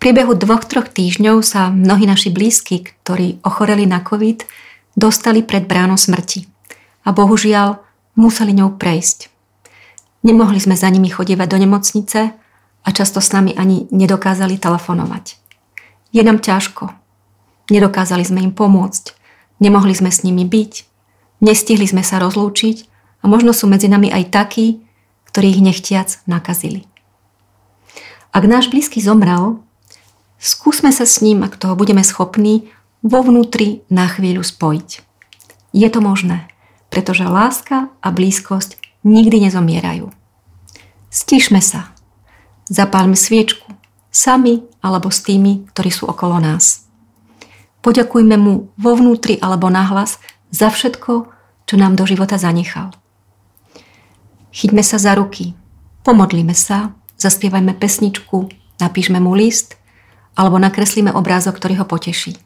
priebehu dvoch, troch týždňov sa mnohí naši blízki, ktorí ochoreli na COVID, dostali pred bránou smrti. A bohužiaľ museli ňou prejsť. Nemohli sme za nimi chodívať do nemocnice a často s nami ani nedokázali telefonovať. Je nám ťažko. Nedokázali sme im pomôcť. Nemohli sme s nimi byť. Nestihli sme sa rozlúčiť a možno sú medzi nami aj takí, ktorých nechtiac nakazili. Ak náš blízky zomrel, skúsme sa s ním, ak toho budeme schopní, vo vnútri na chvíľu spojiť. Je to možné, pretože láska a blízkosť nikdy nezomierajú. Stíšme sa. Zapálme sviečku. Sami alebo s tými, ktorí sú okolo nás. Poďakujme mu vo vnútri alebo nahlas za všetko, čo nám do života zanechal. Chyťme sa za ruky, pomodlíme sa, zaspievajme pesničku, napíšme mu list alebo nakreslíme obrázok, ktorý ho poteší.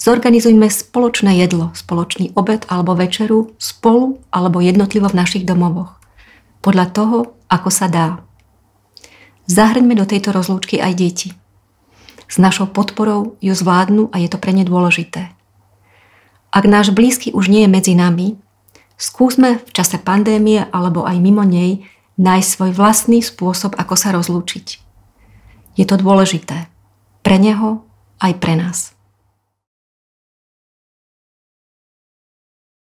Zorganizujme spoločné jedlo, spoločný obed alebo večeru spolu alebo jednotlivo v našich domovoch. Podľa toho, ako sa dá. Zahrňme do tejto rozlúčky aj deti. S našou podporou ju zvládnu a je to pre ne dôležité. Ak náš blízky už nie je medzi nami, skúsme v čase pandémie alebo aj mimo nej nájsť svoj vlastný spôsob, ako sa rozlúčiť. Je to dôležité pre neho aj pre nás.